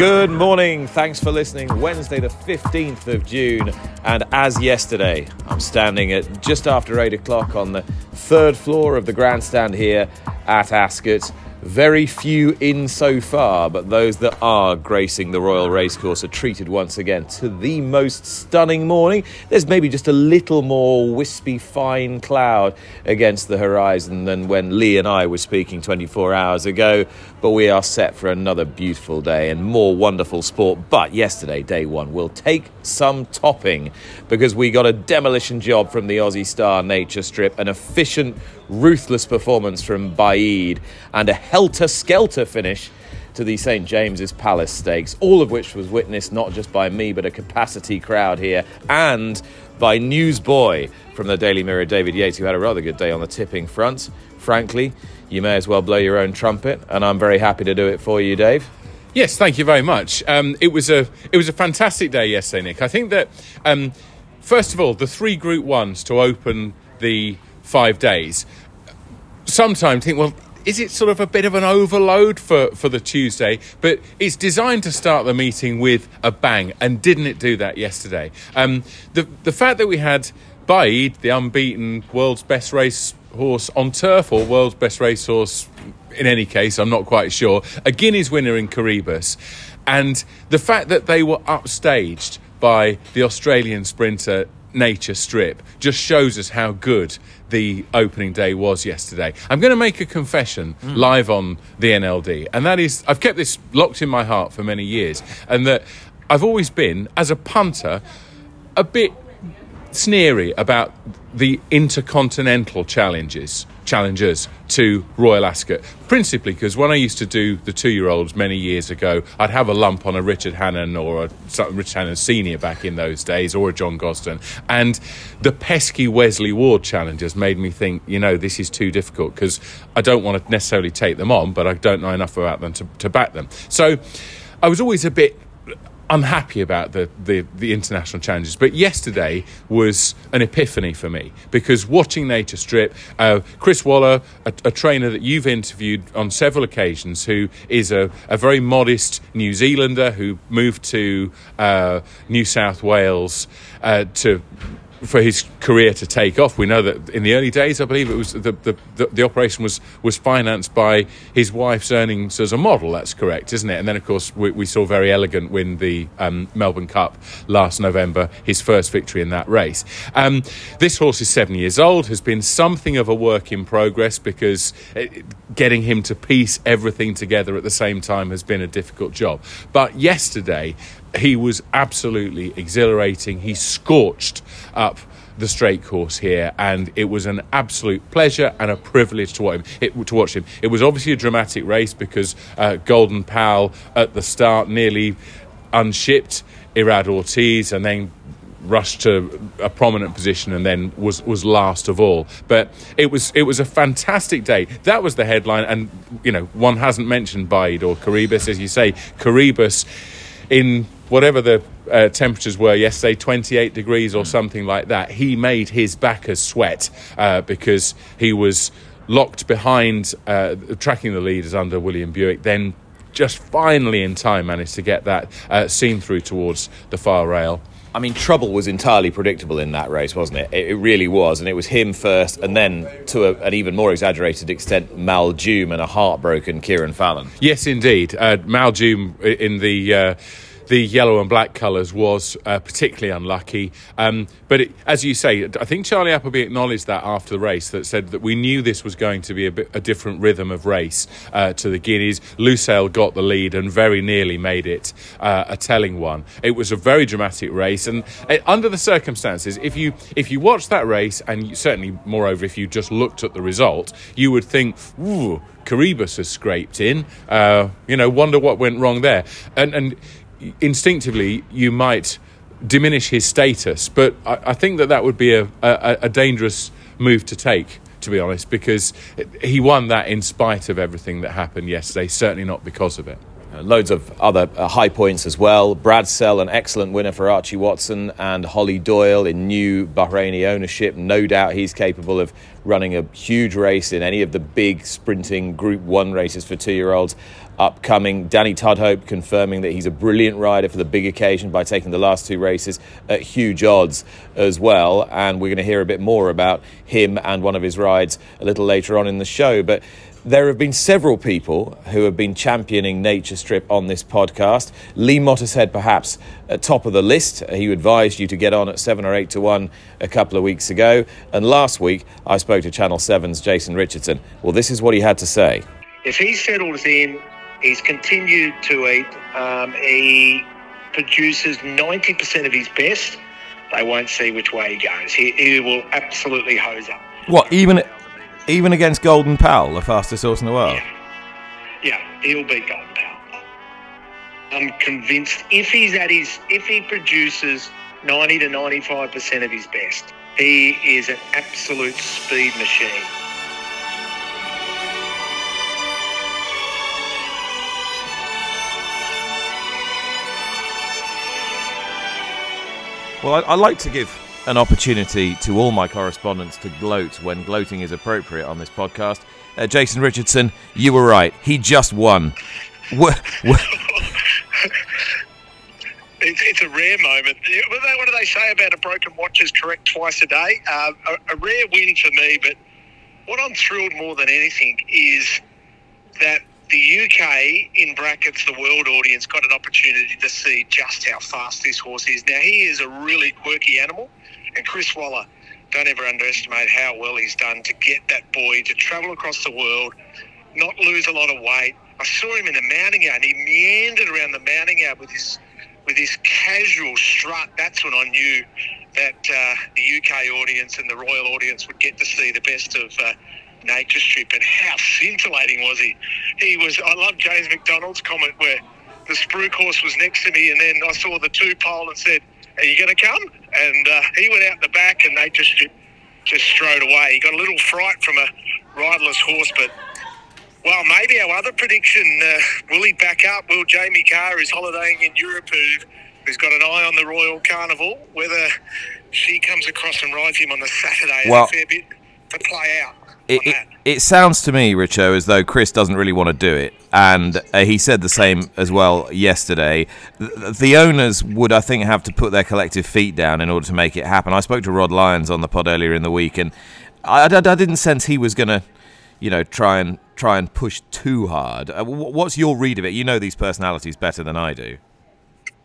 Good morning. Thanks for listening. Wednesday, the 15th of June. And as yesterday, I'm standing at just after 8 o'clock on the third floor of the grandstand here at Ascot. Very few in so far, but those that are gracing the Royal Racecourse are treated once again to the most stunning morning. There's maybe just a little more wispy, fine cloud against the horizon than when Lee and I were speaking 24 hours ago, but we are set for another beautiful day and more wonderful sport. But yesterday, day one, will take some topping because we got a demolition job from the Aussie Star Nature Strip, an efficient ruthless performance from Baaeed, and a helter skelter finish to the St James's Palace Stakes, all of which was witnessed not just by me but a capacity crowd here and by newsboy from the Daily Mirror, David Yates, who had a rather good day on the tipping front. Frankly, you may as well blow your own trumpet, and I'm very happy to do it for you, Dave. Yes, thank you very much. Um, it was a it was a fantastic day yesterday, Nick. I think that um, first of all, the three Group Ones to open the five days. Sometimes think, well, is it sort of a bit of an overload for, for the Tuesday? But it's designed to start the meeting with a bang, and didn't it do that yesterday? Um, the the fact that we had Baaeed, the unbeaten world's best race horse on turf, or world's best racehorse in any case, I'm not quite sure, a Guineas winner in Coroebus, and the fact that they were upstaged by the Australian sprinter nature strip just shows us how good the opening day was yesterday. I'm going to make a confession mm. live on the NLD, and that is I've kept this locked in my heart for many years, and that I've always been, as a punter, a bit sneery about the intercontinental challenges challengers to Royal Ascot. Principally because when I used to do the two year olds many years ago, I'd have a lump on a Richard Hannon or a Richard Hannon Senior back in those days, or a John Gosden. And the pesky Wesley Ward challengers made me think, you know, this is too difficult because I don't want to necessarily take them on, but I don't know enough about them to, to back them. So I was always a bit unhappy about the, the, the, international challenges. But yesterday was an epiphany for me because watching Nature Strip, uh, Chris Waller, a, a, trainer that you've interviewed on several occasions, who is a, a very modest New Zealander who moved to uh, New South Wales uh, to for his career to take off. We know that in the early days, I believe it was the, the, the, the, operation was, was financed by his wife's earnings as a model. That's correct, isn't it? And then, of course, we, we saw Verry Elegant win the um, Melbourne Cup last November, his first victory in that race. Um, this horse is seven years old, has been something of a work in progress because uh, getting him to piece everything together at the same time has been a difficult job. But yesterday, he was absolutely exhilarating. He scorched up the straight course here, and it was an absolute pleasure and a privilege to watch him. It, to watch him. It was obviously a dramatic race because uh, Golden Pal at the start nearly unshipped Irad Ortiz and then rushed to a prominent position and then was was last of all. But it was it was a fantastic day. That was the headline, and you know one hasn't mentioned Baaeed or Coroebus, as you say. Coroebus in whatever the uh, temperatures were yesterday, 28 degrees or something like that, he made his backers sweat uh, because he was locked behind, uh, tracking the leaders under William Buick, then just finally in time managed to get that uh, seam through towards the far rail. I mean, trouble was entirely predictable in that race, wasn't it? It, it really was. And it was him first, and then to a, an even more exaggerated extent, Maljoom and a heartbroken Kieran Fallon. Yes, indeed. Uh, Maljoom in the. Uh, the yellow and black colours was uh, particularly unlucky. Um, but it, as you say, I think Charlie Appleby acknowledged that after the race, that said that we knew this was going to be a, bit, a different rhythm of race uh, to the Guineas. Lusail got the lead and very nearly made it uh, a telling one. It was a very dramatic race, and uh, under the circumstances, if you if you watch that race, and you, certainly moreover if you just looked at the result, you would think, ooh. Coroebus has scraped in. Uh, you know, wonder what went wrong there. And, and instinctively, you might diminish his status, but I, I think that that would be a, a, a dangerous move to take to be honest, because he won that in spite of everything that happened yesterday, certainly not because of it. Loads of other uh, high points as well. Bradsell, an excellent winner for Archie Watson, and Hollie Doyle in new Bahraini ownership. No doubt he's capable of running a huge race in any of the big sprinting Group 1 races for two year olds upcoming. Danny Tudhope confirming that he's a brilliant rider for the big occasion by taking the last two races at huge odds as well. And we're going to hear a bit more about him and one of his rides a little later on in the show. But there have been several people who have been championing Nature Strip on this podcast. Lee Mottershead, perhaps at top of the list. He advised you to get on at seven or eight to one a couple of weeks ago. And last week, I spoke to Channel 7's Jason Richardson. Well, this is what he had to say. If he settles in, he's continued to eat, um, he produces 90% of his best, they won't see which way he goes. He, he will absolutely hose up. What, even even against Golden Pal, the fastest horse in the world? Yeah, yeah he'll beat Golden Pal. I'm convinced if he's at his, if he produces 90 to 95% of his best, he is an absolute speed machine. Well, I, I like to give an opportunity to all my correspondents to gloat when gloating is appropriate on this podcast. Uh, Jason Richardson, you were right. He just won. What, it's, it's, a rare moment. What do they say about a broken watch is correct twice a day? Uh, a, a rare win for me, but what I'm thrilled more than anything is that the UK, in brackets, the world audience, got an opportunity to see just how fast this horse is. Now, he is a really quirky animal. And Chris Waller, don't ever underestimate how well he's done to get that boy to travel across the world, not lose a lot of weight. I saw him in the mounting yard and he meandered around the mounting yard with his with his casual strut. That's when I knew that uh, the UK audience and the royal audience would get to see the best of uh, Nature Strip. And how scintillating was he? He was. I love James McDonald's comment where the Spruik horse was next to me, and then I saw the two pole and said, "Are you going to come?" and uh, he went out the back, and they just just strode away. He got a little fright from a riderless horse, but well, maybe our other prediction uh, will he back up? Will Jamie Kah, who's holidaying in Europe, who, who's got an eye on the Royal Carnival, whether she comes across and rides him on the Saturday, well, a fair bit to play out it, it, sounds to me, Richo, as though Chris doesn't really want to do it. And uh, he said the same as well yesterday. The, the, owners would, I think, have to put their collective feet down in order to make it happen. I spoke to Rod Lyons on the pod earlier in the week, and I, I, I didn't sense he was going to, you know, try and try and push too hard. Uh, what's your read of it? You know these personalities better than I do.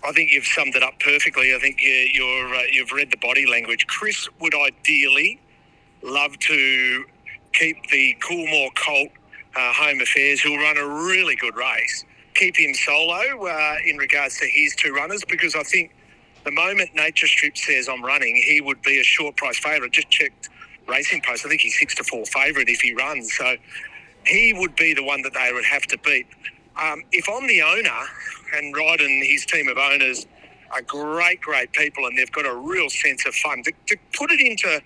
I think you've summed it up perfectly. I think you, are uh, you've read the body language. Chris would ideally love to keep the Coolmore Colt uh, Home Affairs, who'll run a really good race, keep him solo uh, in regards to his two runners because I think the moment Nature Strip says I'm running, he would be a short price favourite. Just checked Racing Post. I think he's six to four favourite if he runs. So he would be the one that they would have to beat. Um, if I'm the owner and Rod and his team of owners are great, great people and they've got a real sense of fun, to, to put it into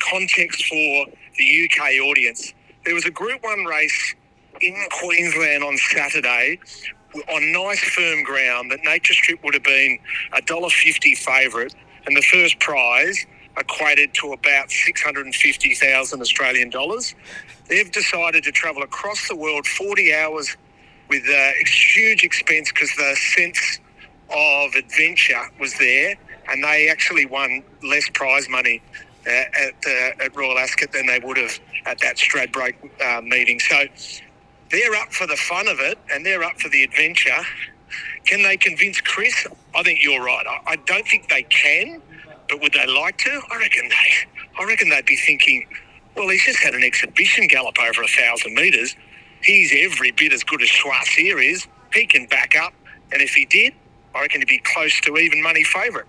context for the UK audience. There was a Group 1 race in Queensland on Saturday on nice firm ground that Nature Strip would have been a $1.50 favourite and the first prize equated to about 650,000 Australian dollars. They've decided to travel across the world 40 hours with uh, huge expense because the sense of adventure was there and they actually won less prize money at, uh, at Royal Ascot than they would have at that Stradbroke uh, meeting. So they're up for the fun of it and they're up for the adventure. Can they convince Chris? I think you're right. I, I don't think they can, but would they like to? I reckon they. I reckon they'd be thinking, well, he's just had an exhibition gallop over a thousand metres. He's every bit as good as Choisir is. He can back up, and if he did, I reckon he'd be close to even money favourite.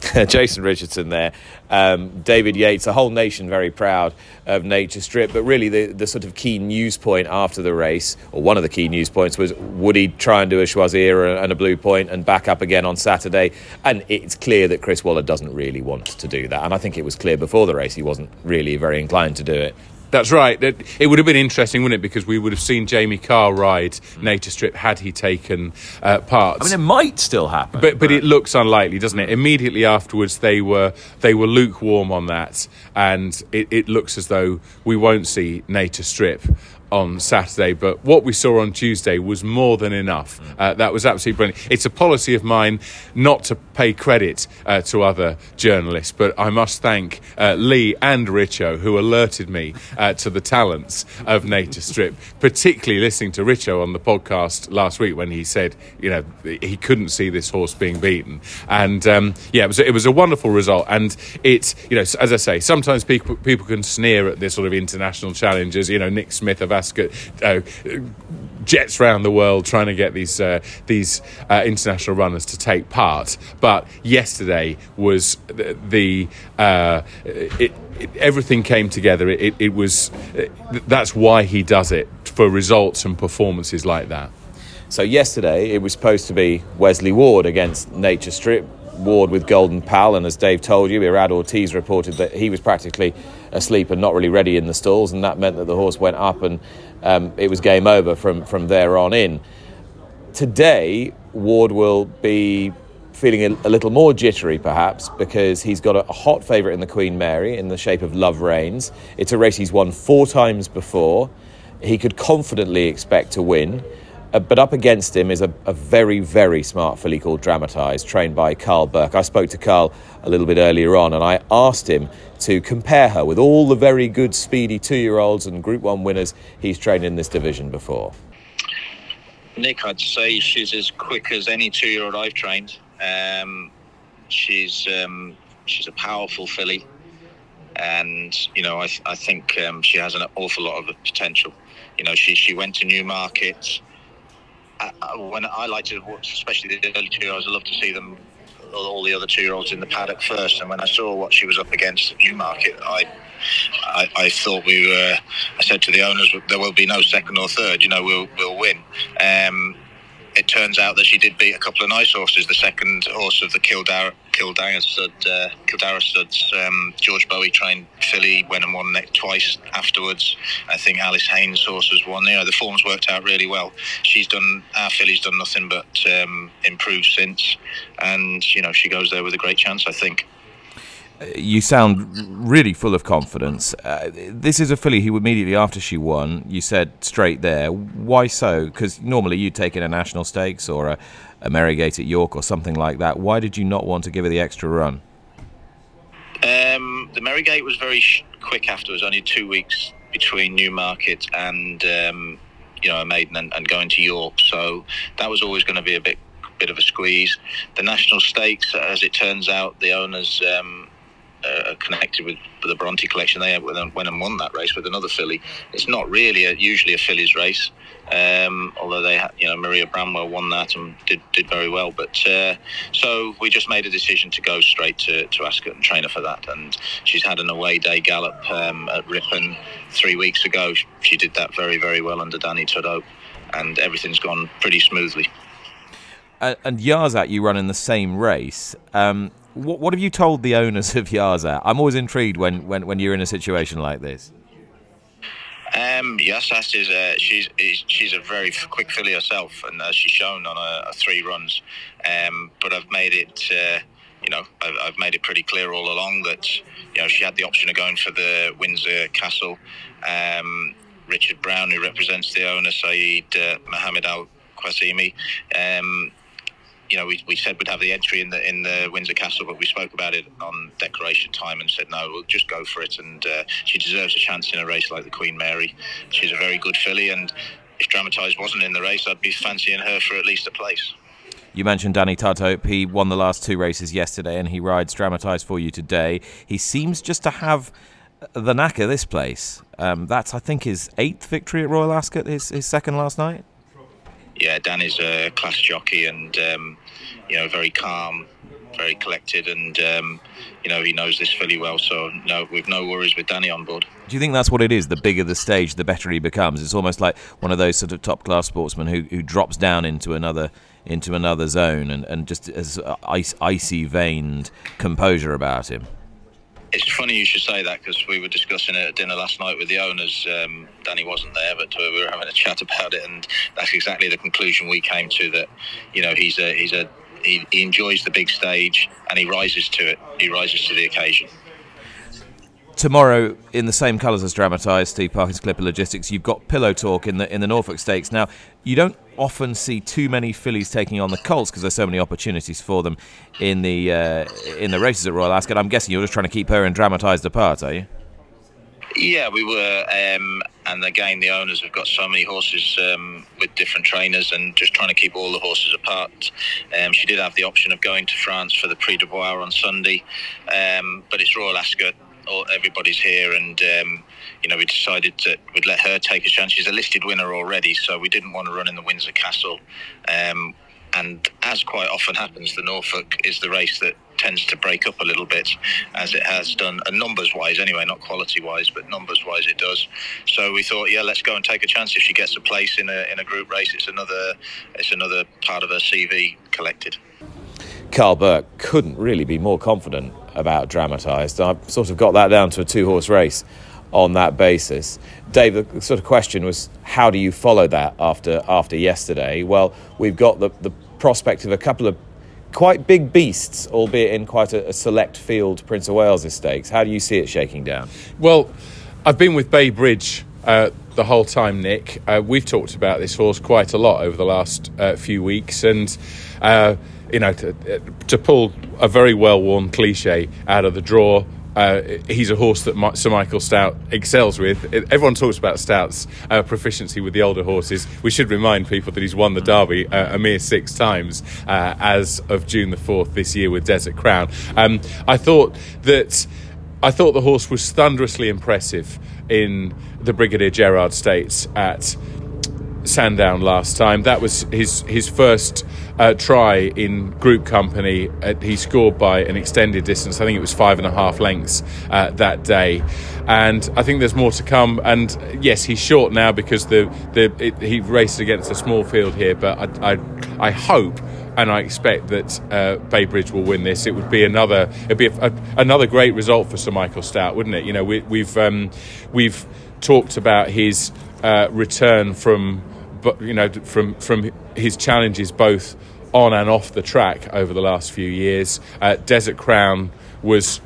Jason Richardson there, um, David Yates, a whole nation very proud of Nature Strip. But really, the, the sort of key news point after the race, or one of the key news points, was would he try and do a Choisir and a Blue Point and back up again on Saturday? And it's clear that Chris Waller doesn't really want to do that. And I think it was clear before the race he wasn't really very inclined to do it. That's right. It would have been interesting, wouldn't it? Because we would have seen Jamie Kah ride Nature Strip had he taken uh, part. I mean, it might still happen, but, but it looks unlikely, doesn't it? Immediately afterwards, they were they were lukewarm on that, and it, it looks as though we won't see Nature Strip on Saturday, but what we saw on Tuesday was more than enough. Uh, that was absolutely brilliant. It's a policy of mine not to pay credit uh, to other journalists, but I must thank uh, Lee and Richo who alerted me uh, to the talents of Nature Strip, particularly listening to Richo on the podcast last week when he said, you know, he couldn't see this horse being beaten. And um, yeah, it was, it was a wonderful result. And it's, you know, as I say, sometimes people, people can sneer at this sort of international challenges. You know, Nick Smith have uh, jets around the world trying to get these uh, these uh, international runners to take part. But yesterday was the, the uh, it, everything came together. It, it was that's why he does it for results and performances like that. So yesterday it was supposed to be Wesley Ward against Nature Strip. Ward with Golden Pal, and as Dave told you, Irad Ortiz reported that he was practically asleep and not really ready in the stalls, and that meant that the horse went up and um, it was game over from, from there on in. Today, Ward will be feeling a, a, little more jittery, perhaps, because he's got a, a hot favourite in the Queen Mary in the shape of Love Reigns. It's a race he's won four times before. He could confidently expect to win. Uh, but up against him is a, a, very, very smart filly called Dramatised, trained by Karl Burke. I spoke to Karl a little bit earlier on and I asked him to compare her with all the very good, speedy two year olds and Group 1 winners he's trained in this division before. Nick, I'd say she's as quick as any two year old I've trained. Um, she's, um, she's a powerful filly. And, you know, I, th- I think um, she has an awful lot of potential. You know, she, she went to Newmarket when I like to, watch, especially the early two year olds, I love to see them, all the other two year olds in the paddock first. And when I saw what she was up against at Newmarket, I, I, I thought we were. I said to the owners, there will be no second or third. You know, we'll we'll win. Um, it turns out that she did beat a couple of nice horses. The second horse of the Kildaragh, stud, uh, Kildaragh studs, um, George Boughey trained filly, went and won next twice afterwards. I think Alice Haynes' horse was one. You know, the form's worked out really well. She's done, our filly's done nothing but um, improve since. And, you know, she goes there with a great chance, I think you sound really full of confidence. Uh, this is a filly who immediately after she won, you said straight there. Why so? Because normally you'd take in a national stakes or a, a at York or something like that. Why did you not want to give her the extra run? Um, the Marygate was very sh- quick after. It was only two weeks between Newmarket and um, you know a maiden and, and going to York, so that was always going to be a bit bit of a squeeze. The national stakes, as it turns out, the owners um, uh, connected with, the Bronte collection. They went and won that race with another filly. It's not really a, usually a filly's race, um, although they, you know, Maria Bramwell won that and did, did very well. But uh, so we just made a decision to go straight to, to Ascot and train her for that. And she's had an away day gallop um, at Ripon three weeks ago. She did that very, very well under Danny Tudhope, and everything's gone pretty smoothly. Uh, and Yarzat, you run in the same race. Um, what, what have you told the owners of Yarzat? I'm always intrigued when, when, when you're in a situation like this. Um, yes, is uh, she's she's a very quick filly herself, and as she's shown on a, a three runs. Um, but I've made it, uh, you know, I've, I've, made it pretty clear all along that you know she had the option of going for the Windsor Castle. Um, Richard Brown, who represents the owner, Saeed uh, Mohammed Al Qasimi, um, you know, we, we said we'd have the entry in the in the Windsor Castle, but we spoke about it on declaration time and said no, we'll just go for it. And uh, she deserves a chance in a race like the Queen Mary. She's a very good filly, and if Dramatised wasn't in the race, I'd be fancying her for at least a place. You mentioned Danny Tudhope. He won the last two races yesterday, and he rides dramatised for you today. He seems just to have the knack of this place. Um, that's, I think, his eighth victory at Royal Ascot. His, his second last night. Yeah, Danny's a class jockey, and um, you know, very calm, very collected, and um, you know he knows this fairly well. So no, we've no worries with Danny on board. Do you think that's what it is? The bigger the stage, the better he becomes. It's almost like one of those sort of top class sportsmen who, who drops down into another into another zone and, and just has ice, icy veined composure about him. It's funny you should say that because we were discussing it at dinner last night with the owners. Um, Danny wasn't there, but we were having a chat about it, and that's exactly the conclusion we came to. That you know he's a he's a he, he enjoys the big stage and he rises to it. He rises to the occasion tomorrow in the same colours as dramatised Steve Parkins Clipper Logistics you've got pillow talk in the in the Norfolk Stakes now you don't often see too many fillies taking on the colts because there's so many opportunities for them in the uh, in the races at Royal Ascot I'm guessing you're just trying to keep her and dramatised apart are you yeah, we were, um, and again, the owners have got so many horses um, with different trainers, and just trying to keep all the horses apart. Um, she did have the option of going to France for the Prix du Bois on Sunday, um, but it's Royal Ascot. All, everybody's here, and um, you know we decided that we'd let her take a chance. She's a listed winner already, so we didn't want to run in the Windsor Castle. Um, and as quite often happens, the Norfolk is the race that tends to break up a little bit, as it has done, and numbers wise anyway, not quality wise, but numbers wise it does. So we thought, yeah, let's go and take a chance. If she gets a place in a in a group race, it's another it's another part of her CV collected. Karl Burke couldn't really be more confident about dramatised. I've sort of got that down to a two horse race on that basis. Dave, the sort of question was, how do you follow that after after yesterday? Well, we've got the, the prospect of a couple of quite big beasts, albeit in quite a, a select field, Prince of Wales' stakes. How do you see it shaking down? Well, I've been with Bay Bridge uh, the whole time, Nick. Uh, we've talked about this horse quite a lot over the last uh, few weeks, and uh, you know, to, to pull a very well-worn cliche out of the draw uh, he's a horse that Sir Michael Stoute excels with. Everyone talks about Stoute's uh, proficiency with the older horses. We should remind people that he's won the Derby uh, a mere six times uh, as of June the fourth this year with Desert Crown. Um, I thought that I thought the horse was thunderously impressive in the Brigadier Gerard Stakes at Sandown last time. That was his his first uh, try in group company. Uh, he scored by an extended distance. I think it was five and a half lengths uh, that day, and I think there's more to come. And yes, he's short now because the the it, he raced against a small field here. But I I, I hope and I expect that uh, Bay will win this. It would be another it'd be a, a, another great result for Sir Michael Stoute, wouldn't it? You know, we, we've um, we've talked about his uh, return from but you know from from his challenges both on and off the track over the last few years. Uh, Desert Crown was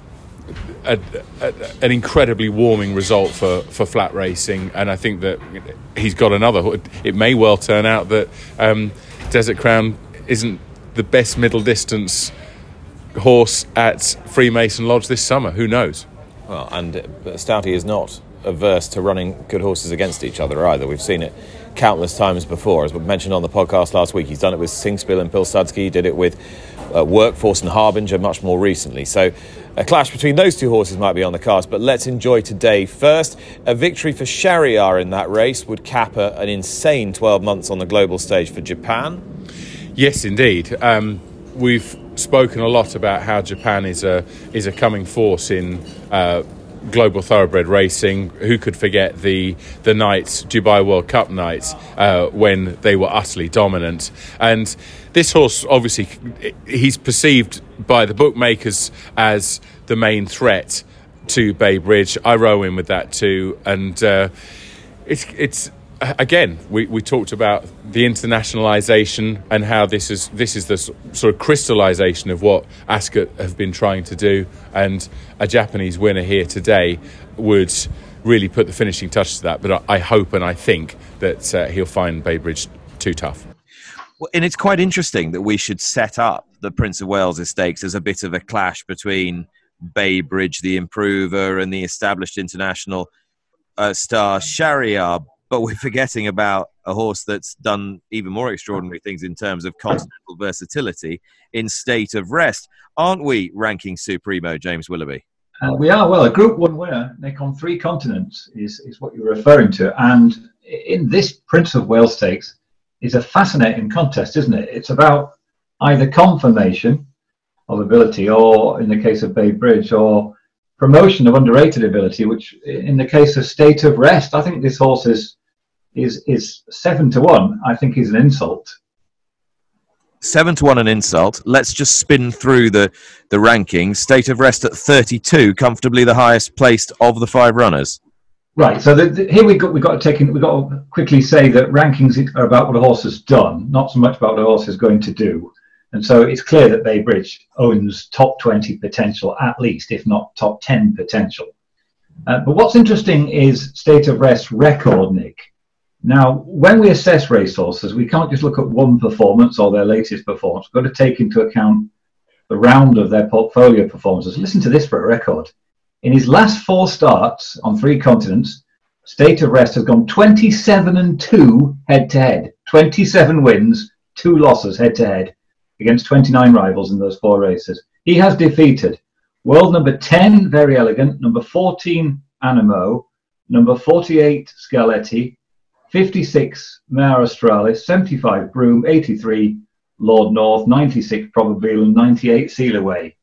a, a, an incredibly warming result for, for flat racing, and I think that he's got another. It may well turn out that um, Desert Crown isn't the best middle distance horse at Freemason Lodge this summer. Who knows? Well, and uh, Stouty is not averse to running good horses against each other either. We've seen it countless times before. As we mentioned on the podcast last week, he's done it with Singspiel and Pilsudski, he did it with uh, Workforce and Harbinger much more recently. So a clash between those two horses might be on the cards, but let's enjoy today first. A victory for Shahryar in that race would cap a, an insane 12 months on the global stage for Japan. Yes, indeed. Um, we've spoken a lot about how Japan is a is a coming force in uh, global thoroughbred racing. Who could forget the the nights, Dubai World Cup nights, uh, when they were utterly dominant? And this horse, obviously, he's perceived by the bookmakers as the main threat to Bay Bridge. I row in with that too, and uh, it's it's again, we, we talked about the internationalization and how this is this is the sort of crystallization of what Ascot have been trying to do, and a Japanese winner here today would really put the finishing touch to that. But I, I hope and I think that uh, he'll find Baybridge too tough. Well, and it's quite interesting that we should set up the Prince of Wales Stakes as a bit of a clash between Baybridge, the improver, and the established international uh, star Shahryar but we're forgetting about a horse that's done even more extraordinary things in terms of continental versatility in state of rest. Aren't we ranking Supremo, James Willoughby? Uh, we are. Well, a Group 1 winner, Nick, on three continents is, is what you're referring to. And in this Prince of Wales Stakes is a fascinating contest, isn't it? It's about either confirmation of ability or, in the case of Bay Bridge, or promotion of underrated ability, which in the case of State of Rest, I think this horse is is is seven to one. I think is an insult. Seven to one, an insult. Let's just spin through the the rankings. State of Rest at thirty-two, comfortably the highest placed of the five runners. Right. So the, the, here we got we got to take in, we got to quickly say that rankings are about what a horse has done, not so much about what a horse is going to do. And so it's clear that Bay Bridge owns top 20 potential, at least, if not top 10 potential. Uh, but what's interesting is State of Rest record, Nick. Now, when we assess racehorses, we can't just look at one performance or their latest performance. We've got to take into account the round of their portfolio performances. Listen to this for a record. In his last four starts on three continents, State of Rest has gone 27 and 2 head to head. 27 wins, two losses head to head against 29 rivals in those four races. He has defeated world number 10, Verry Elegant, number 14, Anamoe, number 48, Scaletti, 56, Mare Australis, 75, Broome, 83, Lord North, 96, Probabeel, and 98, Sealaway.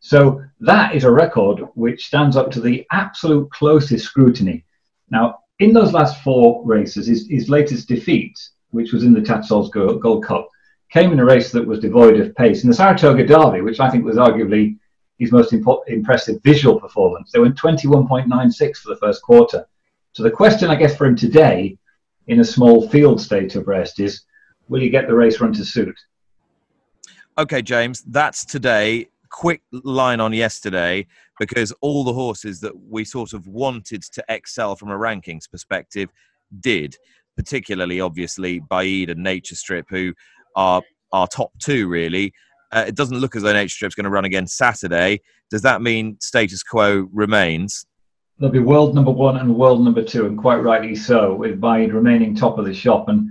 So that is a record which stands up to the absolute closest scrutiny. Now, in those last four races, his, his latest defeat, which was in the Tattersalls Gold Cup, came in a race that was devoid of pace. In the Saratoga Derby, which I think was arguably his most impo- impressive visual performance, they went 21.96 for the first quarter. So the question, I guess, for him today, in a small field state of rest, is will he get the race run to suit? Okay, James, that's today. Quick line on yesterday because all the horses that we sort of wanted to excel from a rankings perspective did, particularly obviously Baaeed and Nature Strip, who are our top two really. Uh, it doesn't look as though Nature Strip's going to run again Saturday. Does that mean status quo remains? There'll be world number one and world number two, and quite rightly so, with Baaeed remaining top of the shop. And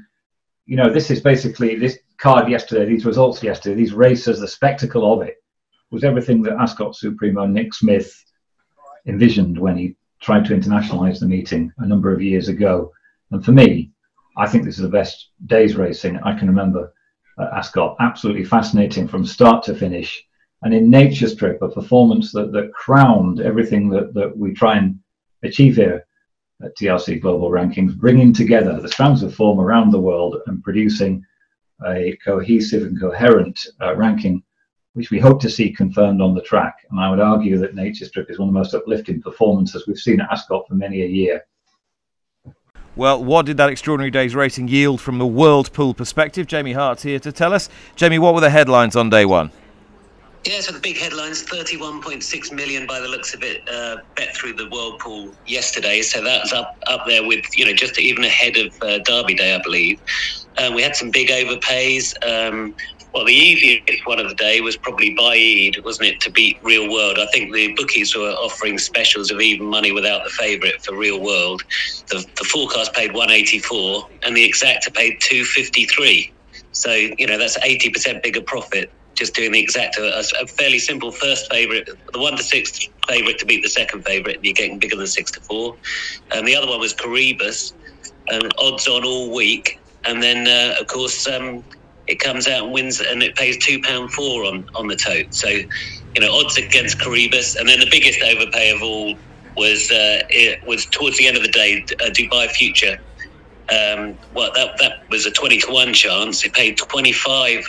you know, this is basically this card yesterday, these results yesterday, these races, the spectacle of it was everything that Ascot Supremo Nick Smith envisioned when he tried to internationalize the meeting a number of years ago. And for me, I think this is the best days racing I can remember at Ascot. Absolutely fascinating from start to finish. And in Nature Strip, a performance that, that crowned everything that, that we try and achieve here at TRC Global Rankings, bringing together the strands of form around the world and producing a cohesive and coherent uh, ranking, which we hope to see confirmed on the track. And I would argue that Nature Strip is one of the most uplifting performances we've seen at Ascot for many a year. Well, what did that extraordinary day's racing yield from the world pool perspective? Jamie Hart's here to tell us. Jamie, what were the headlines on day one? Yeah, so the big headlines 31.6 million by the looks of it, uh, bet through the World Pool yesterday. So that's up, up there with, you know, just even ahead of uh, Derby Day, I believe. Um, we had some big overpays. Um, well, the easiest one of the day was probably Baaeed, wasn't it, to beat Real World? I think the bookies were offering specials of even money without the favourite for Real World. The, the forecast paid 184 and the exacta paid 253. So, you know, that's 80% bigger profit just doing the exact a, a fairly simple first favourite, the one to six favourite to beat the second favourite, and you're getting bigger than six to four. And the other one was Coroebus, um, odds on all week. And then, uh, of course, um, it comes out and wins, and it pays two pound four on on the tote. So, you know, odds against Coroebus, and then the biggest overpay of all was uh, it was towards the end of the day, uh, Dubai Future. Um, well, that that was a twenty to one chance. It paid twenty five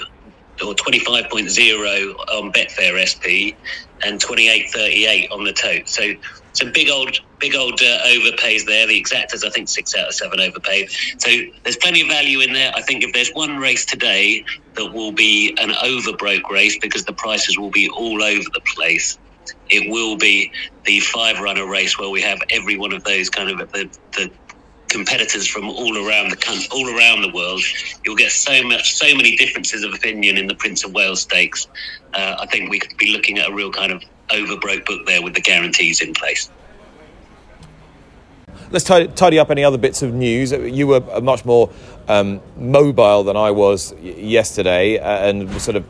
or 25.0 on Betfair SP and 28.38 on the tote. So some big old big old uh, overpays there. The exactas, I think, six out of seven overpaid. So there's plenty of value in there. I think if there's one race today that will be an overbroke race because the prices will be all over the place, it will be the five runner race where we have every one of those kind of the, the competitors from all around the country, all around the world. You'll get so much, so many differences of opinion in the Prince of Wales Stakes. Uh, I think we could be looking at a real kind of overbroke book there with the guarantees in place. let's tidy, tidy up any other bits of news. You were much more um, mobile than I was yesterday, uh, and sort of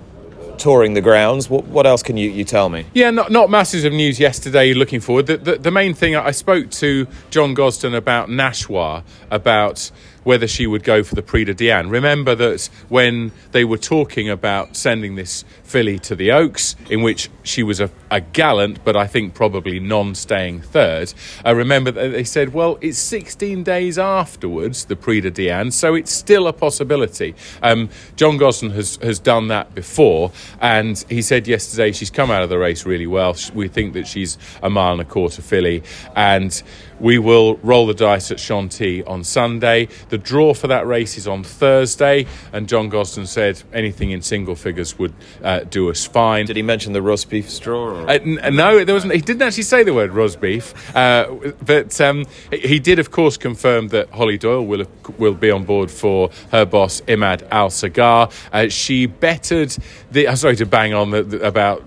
touring the grounds. What, what else can you, you tell me? Yeah, not, not masses of news yesterday looking forward. The, the, the main thing, I spoke to John Gosden about Nashwa, about whether she would go for the Prix de Diane. Remember that when they were talking about sending this filly to the Oaks, in which she was a, a gallant, but I think probably non staying third, I remember that they said, well, it's 16 days afterwards, the Prix de Diane, so it's still a possibility. Um, John Gosden has, has done that before, and he said yesterday she's come out of the race really well. We think that she's a mile and a quarter filly, and we will roll the dice at Chantilly on Sunday. The draw for that race is on Thursday, and John Gosden said anything in single figures would uh, do us fine. Did he mention the roast beef straw? Uh, n- no, there wasn't. He didn't actually say the word roast beef, uh, but um, he did, of course, confirm that Hollie Doyle will will be on board for her boss Imad Al Sagar. Uh, she bettered the. I'm sorry to bang on the, the, about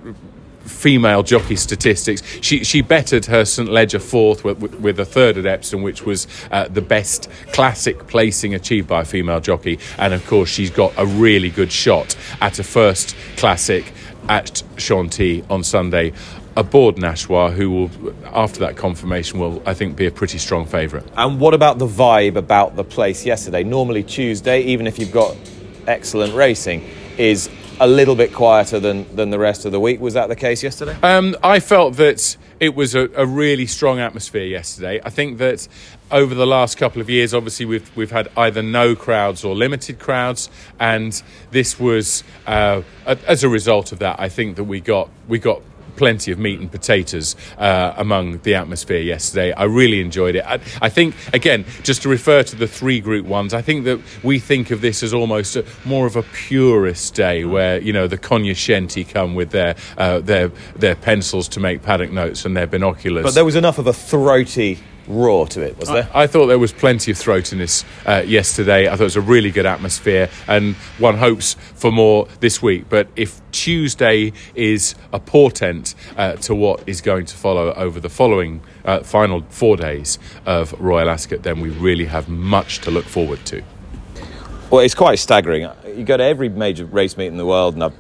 female jockey statistics. She she bettered her St Leger fourth with, with, a third at Epsom, which was uh, the best classic placing achieved by a female jockey. And of course, she's got a really good shot at a first classic at Chantilly on Sunday. Aboard Nashwa, who will, after that confirmation, will I think be a pretty strong favourite. And what about the vibe about the place yesterday? Normally Tuesday, even if you've got excellent racing, is a little bit quieter than, than the rest of the week. Was that the case yesterday? Um, I felt that it was a, a, really strong atmosphere yesterday. I think that over the last couple of years, obviously we've we've had either no crowds or limited crowds, and this was uh, as a result of that. I think that we got we got plenty of meat and potatoes uh, among the atmosphere yesterday. I really enjoyed it. I, I, think, again, just to refer to the three group ones, I think that we think of this as almost a, more of a purist day where, you know, the cognoscenti come with their, uh, their, their pencils to make paddock notes and their binoculars. But there was enough of a throaty roar to it, was there? I, I thought there was plenty of throatiness uh, yesterday. I thought it was a really good atmosphere, and one hopes for more this week. But if Tuesday is a portent uh, to what is going to follow over the following uh, final four days of Royal Ascot, then we really have much to look forward to. Well, it's quite staggering. You go to every major race meet in the world, and I've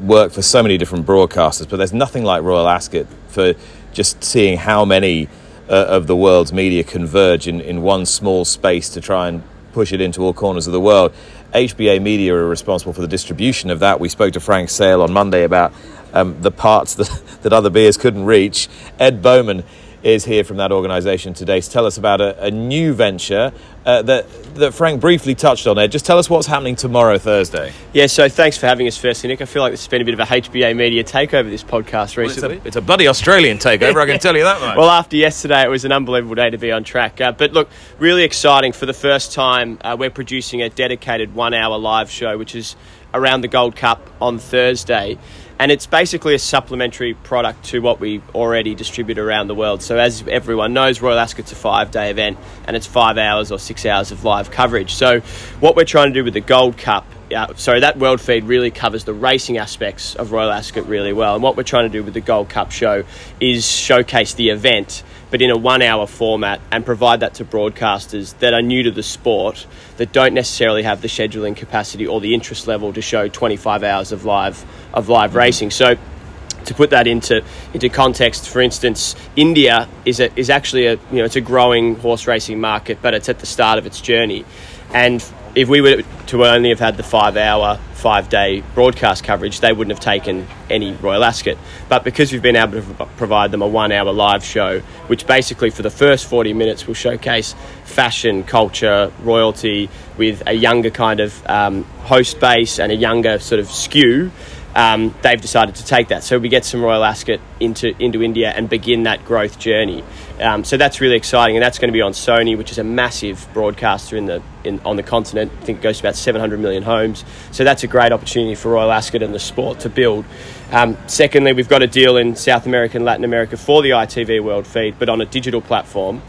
worked for so many different broadcasters, but there's nothing like Royal Ascot for just seeing how many uh, of the world's media converge in, in one small space to try and push it into all corners of the world. HBA Media are responsible for the distribution of that. We spoke to Frank Sale on Monday about um, the parts that, that other beers couldn't reach. Ed Bowman is here from that organisation today to tell us about a, a new venture uh, that that Frank briefly touched on. Ed, just tell us what's happening tomorrow, Thursday. Yeah, so thanks for having us, firstly, Nick. I feel like this has been a bit of a HBA media takeover this podcast recently. Well, it's, a, it's, a, bloody Australian takeover, I can tell you that much. Well, after yesterday, it was an unbelievable day to be on track. Uh, but look, really exciting. For the first time, uh, we're producing a dedicated one-hour live show, which is around the Gold Cup on Thursday and it's basically a supplementary product to what we already distribute around the world. So, as everyone knows, Royal Ascot's a five day event and it's five hours or six hours of live coverage. So, what we're trying to do with the Gold Cup, uh, sorry, that world feed really covers the racing aspects of Royal Ascot really well. And what we're trying to do with the Gold Cup show is showcase the event but in a one hour format and provide that to broadcasters that are new to the sport that don't necessarily have the scheduling capacity or the interest level to show 25 hours of live of live mm-hmm. racing. So to put that into into context, for instance, India is a, is actually a you know it's a growing horse racing market, but it's at the start of its journey, and if we were to only have had the five hour, five day broadcast coverage, they wouldn't have taken any Royal Ascot. But because we've been able to provide them a one hour live show, which basically for the first 40 minutes will showcase fashion, culture, royalty with a younger kind of um, host base and a younger sort of skew. Um, they've decided to take that. So we get some Royal Ascot into into India and begin that growth journey. Um, so that's really exciting, and that's going to be on Sony, which is a massive broadcaster in the in, on the continent. I think it goes to about 700 million homes. So that's a great opportunity for Royal Ascot and the sport to build. Um, secondly, we've got a deal in South America and Latin America for the ITV World feed, but on a digital platform.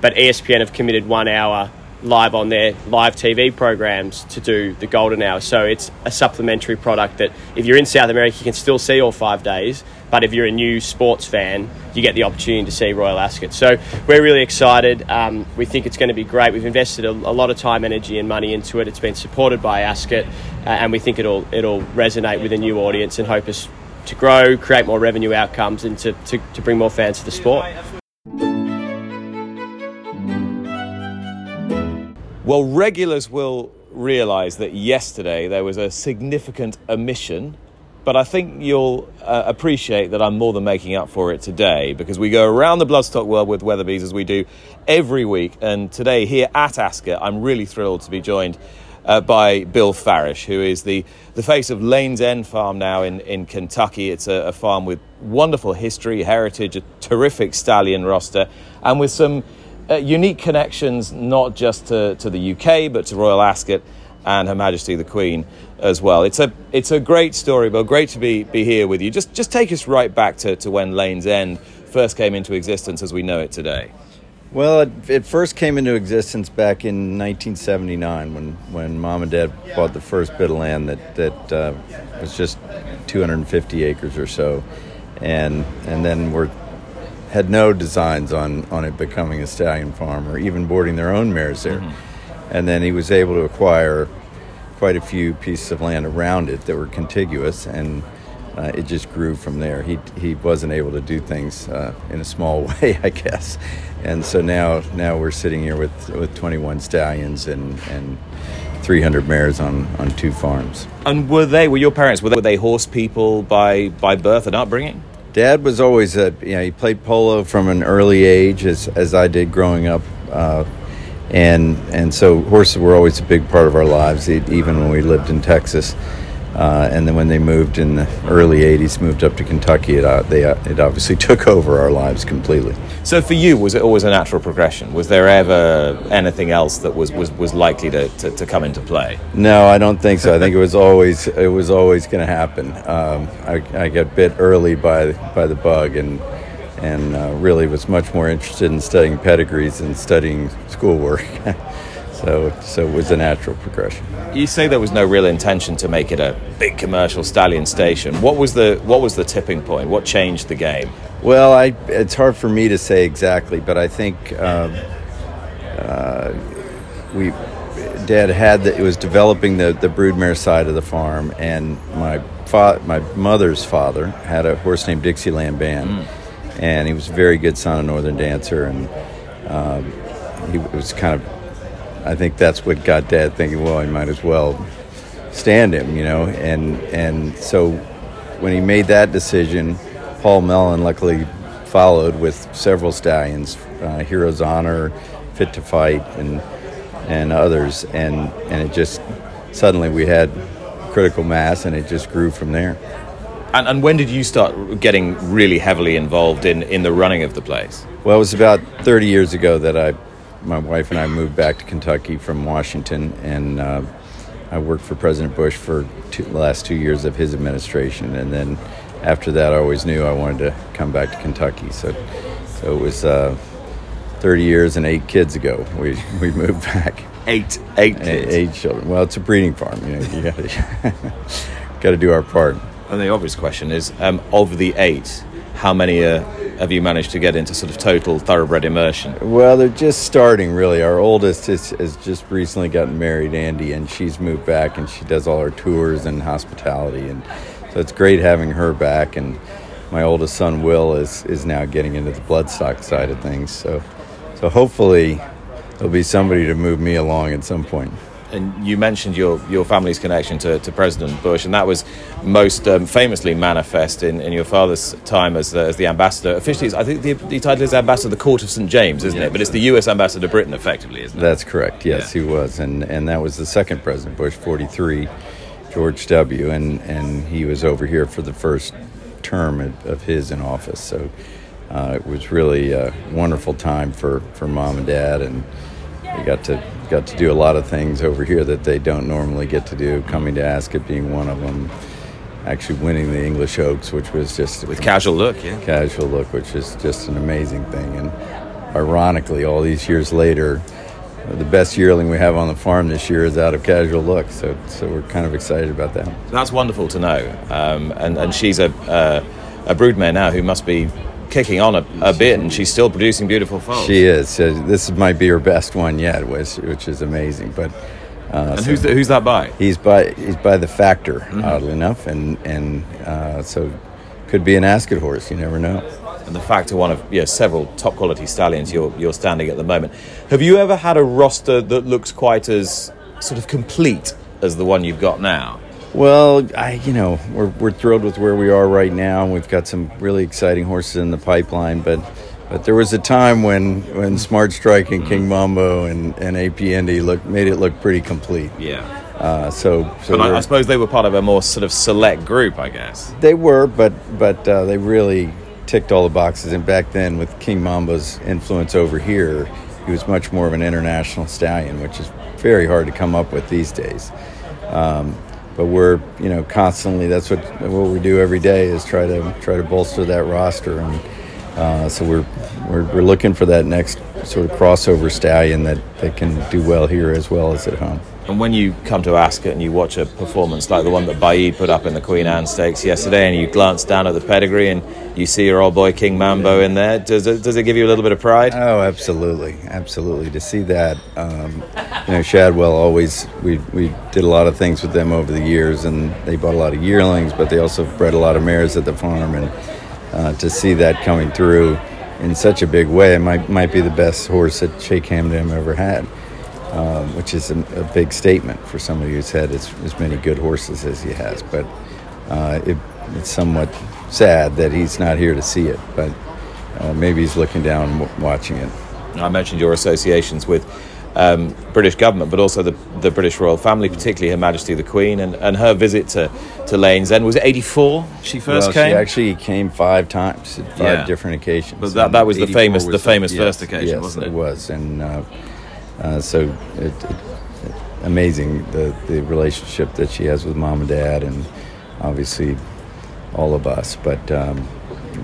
But ESPN have committed one hour live on their live TV programs to do the Golden Hour. So it's a supplementary product that if you're in South America, you can still see all five days. But if you're a new sports fan, you get the opportunity to see Royal Ascot. So we're really excited. Um, we think it's going to be great. We've invested a, a, lot of time, energy, and money into it. It's been supported by Ascot, uh, and we think it'll it'll resonate with a new audience and hope us to grow, create more revenue outcomes, and to, to, to bring more fans to the sport. Well, regulars will realise that yesterday there was a significant omission, but I think you'll uh, appreciate that I'm more than making up for it today because we go around the bloodstock world with Weatherbys as we do every week. And today, here at Ascot, I'm really thrilled to be joined uh, by Bill Farish, who is the, the face of Lane's End Farm now in, in Kentucky. It's a, a farm with wonderful history, heritage, a terrific stallion roster, and with some uh, unique connections not just to, to the UK but to Royal Ascot and Her Majesty the Queen as well. It's a it's a great story, but great to be be here with you. Just just take us right back to, to when Lane's End first came into existence as we know it today. Well, it, it, first came into existence back in 1979 when, when mom and dad bought the first bit of land that, that uh, was just 250 acres or so. And, and then we're had no designs on, on it becoming a stallion farm or even boarding their own mares there. Mm-hmm. And then he was able to acquire quite a few pieces of land around it that were contiguous, and uh, it just grew from there. He, he wasn't able to do things uh, in a small way, I guess. And so now now we're sitting here with, with 21 stallions and, and 300 mares on, on two farms. And were they, were your parents, were they, were they horse people by, by birth and upbringing? Dad was always a you know he played polo from an early age as as I did growing up, uh, and and so horses were always a big part of our lives even when we lived in Texas. Uh, and then when they moved in the early 80s, moved up to Kentucky, it, uh, they, uh, it obviously took over our lives completely. So for you, was it always a natural progression? Was there ever anything else that was, was, was likely to, to, to come into play? No, I don't think so. I think it was always it was always going to happen. Um, I, I got bit early by by the bug and and uh, really was much more interested in studying pedigrees than studying schoolwork. So, so it was a natural progression. You say there was no real intention to make it a big commercial stallion station. What was the what was the tipping point? What changed the game? Well, I, it's hard for me to say exactly, but I think um, uh, we Dad had the, it was developing the the broodmare side of the farm, and my fa- my mother's father had a horse named Dixieland Band, mm. and he was a very good son of Northern Dancer, and um, he was kind of I think that's what got Dad thinking. Well, I might as well stand him, you know. And and so when he made that decision, Paul Mellon luckily followed with several stallions, uh, Hero's Honor, Fit to Fight, and and others, and and it just suddenly we had critical mass, and it just grew from there. And, and when did you start getting really heavily involved in, in the running of the place? Well, it was about 30 years ago that I my wife and I moved back to Kentucky from Washington, and uh, I worked for President Bush for two, the last two years of his administration. And then after that, I always knew I wanted to come back to Kentucky. So, so it was uh, 30 years and eight kids ago we, we moved back. Eight, eight kids. Eight, eight children. Well, it's a breeding farm. You know, you got to do our part. And the obvious question is, um, of the eight, how many uh, have you managed to get into sort of total thoroughbred immersion? Well, they're just starting, really. Our oldest is, has just recently gotten married, Andy, and she's moved back and she does all our tours and hospitality. And so it's great having her back. And my oldest son, Will, is, is now getting into the bloodstock side of things. So, so hopefully there'll be somebody to move me along at some point and you mentioned your, your family's connection to, to President Bush, and that was most um, famously manifest in, in your father's time as, uh, as the ambassador. Officially, I think the, the title is ambassador of the Court of St James, isn't it? But it's the U.S. ambassador to Britain, effectively, isn't it? That's correct. Yes, yeah. he was, and and that was the second President Bush, forty three, George W. And and he was over here for the first term of, of his in office. So uh, it was really a wonderful time for for mom and dad and we got to got to do a lot of things over here that they don't normally get to do. Coming to Ascot being one of them. Actually winning the English Oaks, which was just with casual look, yeah, casual look, which is just an amazing thing. And ironically, all these years later, the best yearling we have on the farm this year is out of Casual Look. So so we're kind of excited about that. That's wonderful to know. Um, and and she's a uh, a broodmare now who must be kicking on a, a bit, and she's still producing beautiful foals. She is. This might be her best one yet, which which is amazing. But uh, And so- who's the, who's that by? He's by he's by the factor, Mm-hmm. oddly enough, and and uh, so could be an Ascot horse. You never know. And the factor one of yeah, several top quality stallions you're, you're standing at the moment. Have you ever had a roster that looks quite as sort of complete as the one you've got now? Well, I you know we're we're thrilled with where we are right now. We've got some really exciting horses in the pipeline, but. But there was a time when, when Smart Strike and Kingmambo and, and AP Indy look, made it look pretty complete. Yeah. Uh, so so But I, I suppose they were part of a more sort of select group, I guess. They were, but but uh, they really ticked all the boxes. And back then, with Kingmambo's influence over here, he was much more of an international stallion, which is very hard to come up with these days. Um, but we're you know constantly that's what what we do every day is try to try to bolster that roster and. Uh, so we're, we're we're looking for that next sort of crossover stallion that, that can do well here as well as at home. And when you come to Ascot and you watch a performance like the one that Baaeed put up in the Queen Anne Stakes yesterday, and you glance down at the pedigree and you see your old boy Kingmambo in there, does it, does it give you a little bit of pride? Oh, absolutely, absolutely. To see that, um, you know, Shadwell always we we did a lot of things with them over the years, and they bought a lot of yearlings, but they also bred a lot of mares at the farm, and uh, to see that coming through in such a big way, it might might be the best horse that Sheikh Hamdan ever had. Um, which is a, a big statement for somebody who's had as, as many good horses as he has. But uh, it, it's somewhat sad that he's not here to see it. But uh, maybe he's looking down and w- watching it. I mentioned your associations with um, British government, but also the, the British royal family, particularly Her Majesty the Queen, and, and her visit to, to Lane's End. Was it 84 she first well, came? She actually came five times, at five Yeah. different occasions. But that- that was the 84 famous- the famous yes, first occasion, yes, wasn't it? It was, and uh, uh, so it, it, amazing the the relationship that she has with mom and dad, and obviously all of us. But um,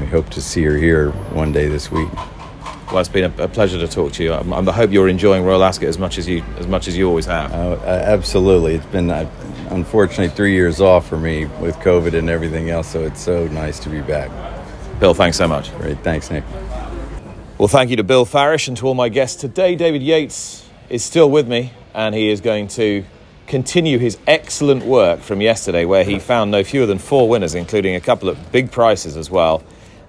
we hope to see her here one day this week. Well, it's been a, pleasure to talk to you. I, I hope you're enjoying Royal Ascot as much as you as much as you always have. Uh, absolutely, it's been uh, unfortunately three years off for me with COVID and everything else. So it's so nice to be back. Bill, thanks so much. Great, thanks, Nick. Well, thank you to Bill Farish and to all my guests today. David Yates is still with me, and he is going to continue his excellent work from yesterday, where he found no fewer than four winners, including a couple of big prices as well,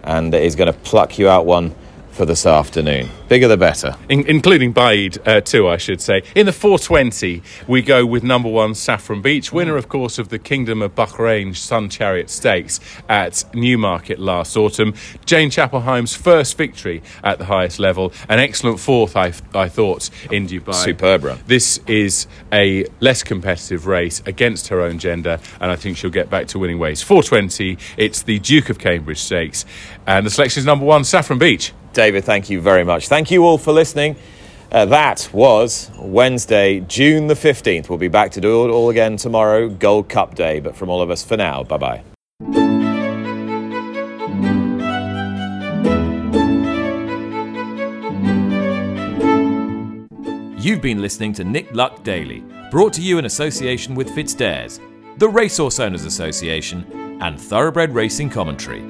and is going to pluck you out one for this afternoon. Bigger the better. In, including Baaeed uh, too, I should say. In the 420, we go with number one Saffron Beach, winner, of course, of the Kingdom of Bahrain Sun Chariot Stakes at Newmarket last autumn. Jane Chapple-Hyam's first victory at the highest level, an excellent fourth, I, I thought, in Dubai. Superb run. This is a less competitive race against her own gender, and I think she'll get back to winning ways. 420, it's the Duke of Cambridge Stakes, and the selection is number one Saffron Beach. David, thank you very much. Thank you all for listening. Uh, that was Wednesday, June the 15th. We'll be back to do it all again tomorrow, Gold Cup Day. But from all of us for now, bye bye. You've been listening to Nick Luck Daily, brought to you in association with FitzDares, the Racehorse Owners Association, and Thoroughbred Racing Commentary.